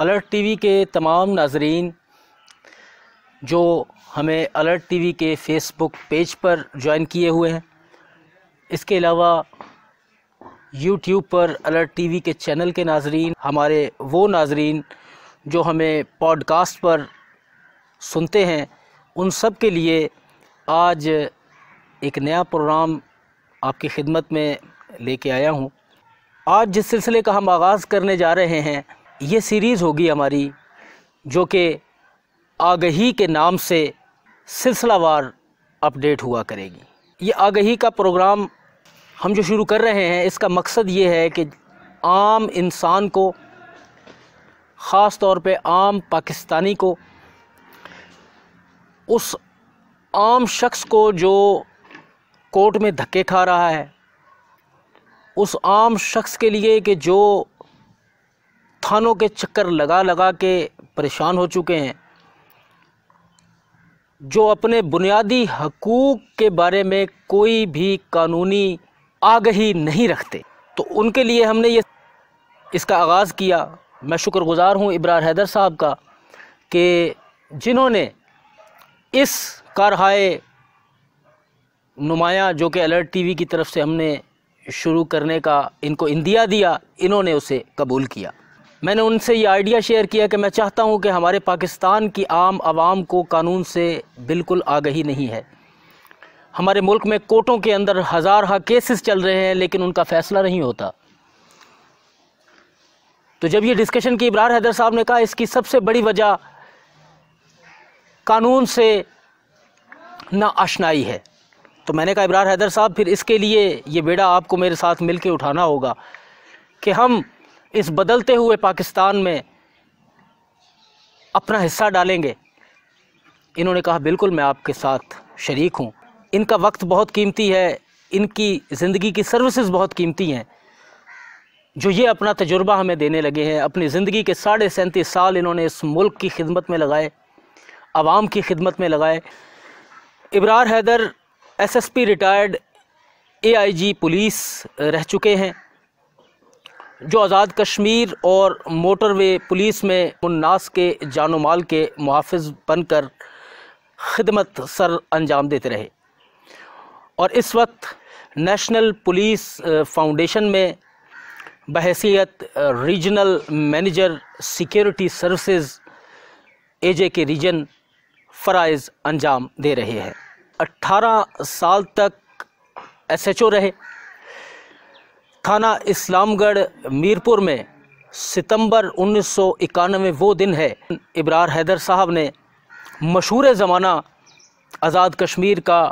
Alert TV के तमाम नाजरीन, जो हमें अलर्ट टीवी के फेसबुक पेज पर ज्वाइन किए हुए हैं, इसके अलावा यूट्यूब पर अलर्ट टीवी के चैनल के नाजरीन, हमारे वो नाजरीन जो हमें पॉडकास्ट पर सुनते हैं, उन सब के लिए आज एक नया प्रोग्राम आपकी खिदमत में लेके आया हूँ। आज जिस सिलसिले का हम आगाज़ करने जा रहे हैं ये सीरीज़ होगी हमारी, जो कि आगही के नाम से सिलसिलावार अपडेट हुआ करेगी। ये आगही का प्रोग्राम हम जो शुरू कर रहे हैं, इसका मकसद ये है कि आम इंसान को, ख़ास तौर पे आम पाकिस्तानी को, उस आम शख्स को जो कोर्ट में धक्के खा रहा है, उस आम शख्स के लिए कि जो थानों के चक्कर लगा लगा के परेशान हो चुके हैं। जो अपने बुनियादी हकूक़ के बारे में कोई भी कानूनी आगही नहीं रखते। तो उनके लिए हमने ये इसका आगाज़ किया। मैं शुक्रगुज़ार हूँ इब्रार हैदर साहब का कि जिन्होंने इस कारहाए नुमाया जो कि अलर्ट टीवी की तरफ़ से हमने शुरू करने का इनको इंदिया दिया, इन्होंने उसे कबूल किया। मैंने उनसे ये आइडिया शेयर किया कि मैं चाहता हूँ कि हमारे पाकिस्तान की आम आवाम को कानून से बिल्कुल आगही नहीं है। हमारे मुल्क में कोर्टों के अंदर हज़ार हा केसेस चल रहे हैं, लेकिन उनका फ़ैसला नहीं होता। तो जब ये डिस्कशन की इब्रार हैदर साहब ने कहा, इसकी सबसे बड़ी वजह कानून से ना आशनाई है। तो मैंने कहा, इब्रार हैदर साहब, फिर इसके लिए ये बेड़ा आपको मेरे साथ मिलके उठाना होगा कि हम इस बदलते हुए पाकिस्तान में अपना हिस्सा डालेंगे। इन्होंने कहा, बिल्कुल मैं आपके साथ शरीक हूँ। इनका वक्त बहुत कीमती है। इनकी ज़िंदगी की सर्विसेज़ बहुत कीमती हैं। जो ये अपना तजुर्बा हमें देने लगे हैं, अपनी ज़िंदगी के साढ़े सैंतीस साल इन्होंने इस मुल्क की खिदमत में लगाए आवाम की खिदमत में लगाए। Ibrar Haider, SSP retired, AIG police रह चुके हैं। जो आज़ाद कश्मीर और मोटरवे पुलिस में उन्नास के जानो माल के मुहाफ़ बनकर खिदमत सर अंजाम देते रहे। और इस वक्त नेशनल पुलिस फाउंडेशन में बहसीत regional manager, security services, A J K region फ़राइज़ अंजाम दे रहे हैं। 18 साल तक एसएचओ रहे। थाना इस्लामगढ़ मीरपुर में सितंबर उन्नीस सौ इक्यानवे वो दिन है। इब्रार हैदर साहब ने मशहूर ज़माना आज़ाद कश्मीर का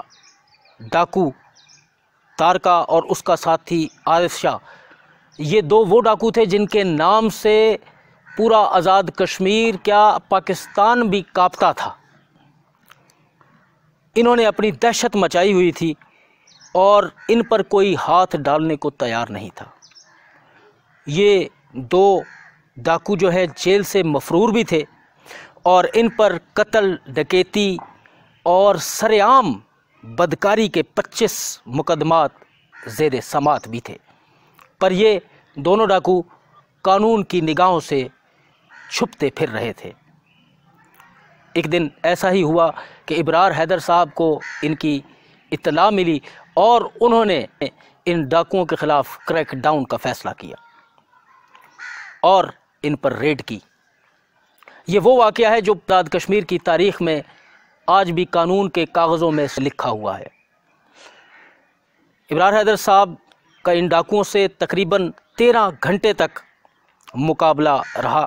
डाकू, तारका और उसका साथी आरिफ शाह। ये दो वो डाकू थे जिनके नाम से पूरा आज़ाद कश्मीर क्या पाकिस्तान भी कांपता था। इन्होंने अपनी दहशत मचाई हुई थी। और इन पर कोई हाथ डालने को तैयार नहीं था। ये दो डाकू जो है जेल से मफरूर भी थे और इन पर कत्ल, डकैती और सरेआम बदकारी के 25 मुकदमात जेर समात भी थे। पर ये दोनों डाकू कानून की निगाहों से छुपते फिर रहे थे। एक दिन ऐसा ही हुआ कि इब्रार हैदर साहब को इनकी इतला मिली और उन्होंने इन डाकुओं के ख़िलाफ़ क्रैक डाउन का फ़ैसला किया और इन पर रेड की। ये वो वाक़ है जो दाद कश्मीर की तारीख़ में आज भी कानून के कागज़ों में लिखा हुआ है। इब्रार हैदर साहब का इन डाकुओं से तकरीबन तेरह घंटे तक मुकाबला रहा।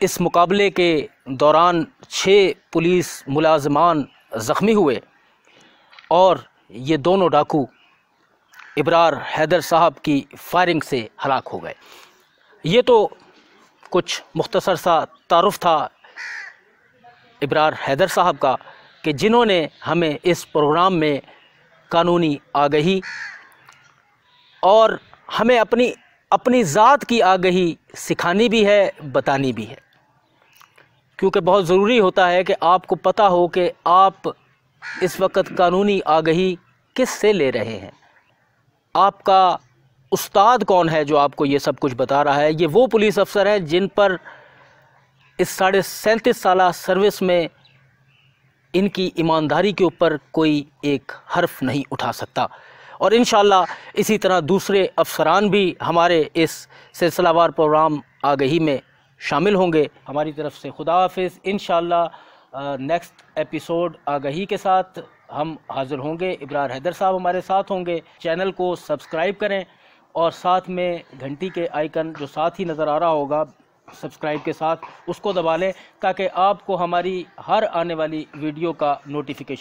इस मुकाबले के दौरान छः पुलिस मुलाजमान ज़ख्मी हुए। और ये दोनों डाकू इब्रार हैदर साहब की फायरिंग से हलाक हो गए। ये तो कुछ मुख्तसर सा तारफ़ था इब्रार हैदर साहब का कि जिन्होंने हमें इस प्रोग्राम में कानूनी आगही और हमें अपनी अपनी ज़ात की आगही सिखानी भी है, बतानी भी है। क्योंकि बहुत ज़रूरी होता है कि आपको पता हो कि आप इस वक्त कानूनी आगही किस से ले रहे हैं? आपका उस्ताद कौन है जो आपको ये सब कुछ बता रहा है? ये वो पुलिस अफसर हैं जिन पर इस साढ़े सैंतीस साल सर्विस में इनकी ईमानदारी के ऊपर कोई एक हर्फ नहीं उठा सकता। और इन इसी तरह दूसरे अफसरान भी हमारे इस सिलसिलावार प्रोग्राम आगही में शामिल होंगे। हमारी तरफ़ से खुदा हाफिज़। इन नेक्स्ट एपिसोड आगही के साथ हम हाज़िर होंगे। इब्रार हैदर साहब हमारे साथ होंगे। चैनल को सब्सक्राइब करें और साथ में घंटी के आइकन जो साथ ही नज़र आ रहा होगा सब्सक्राइब के साथ, उसको दबा लें ताकि आपको हमारी हर आने वाली वीडियो का नोटिफिकेशन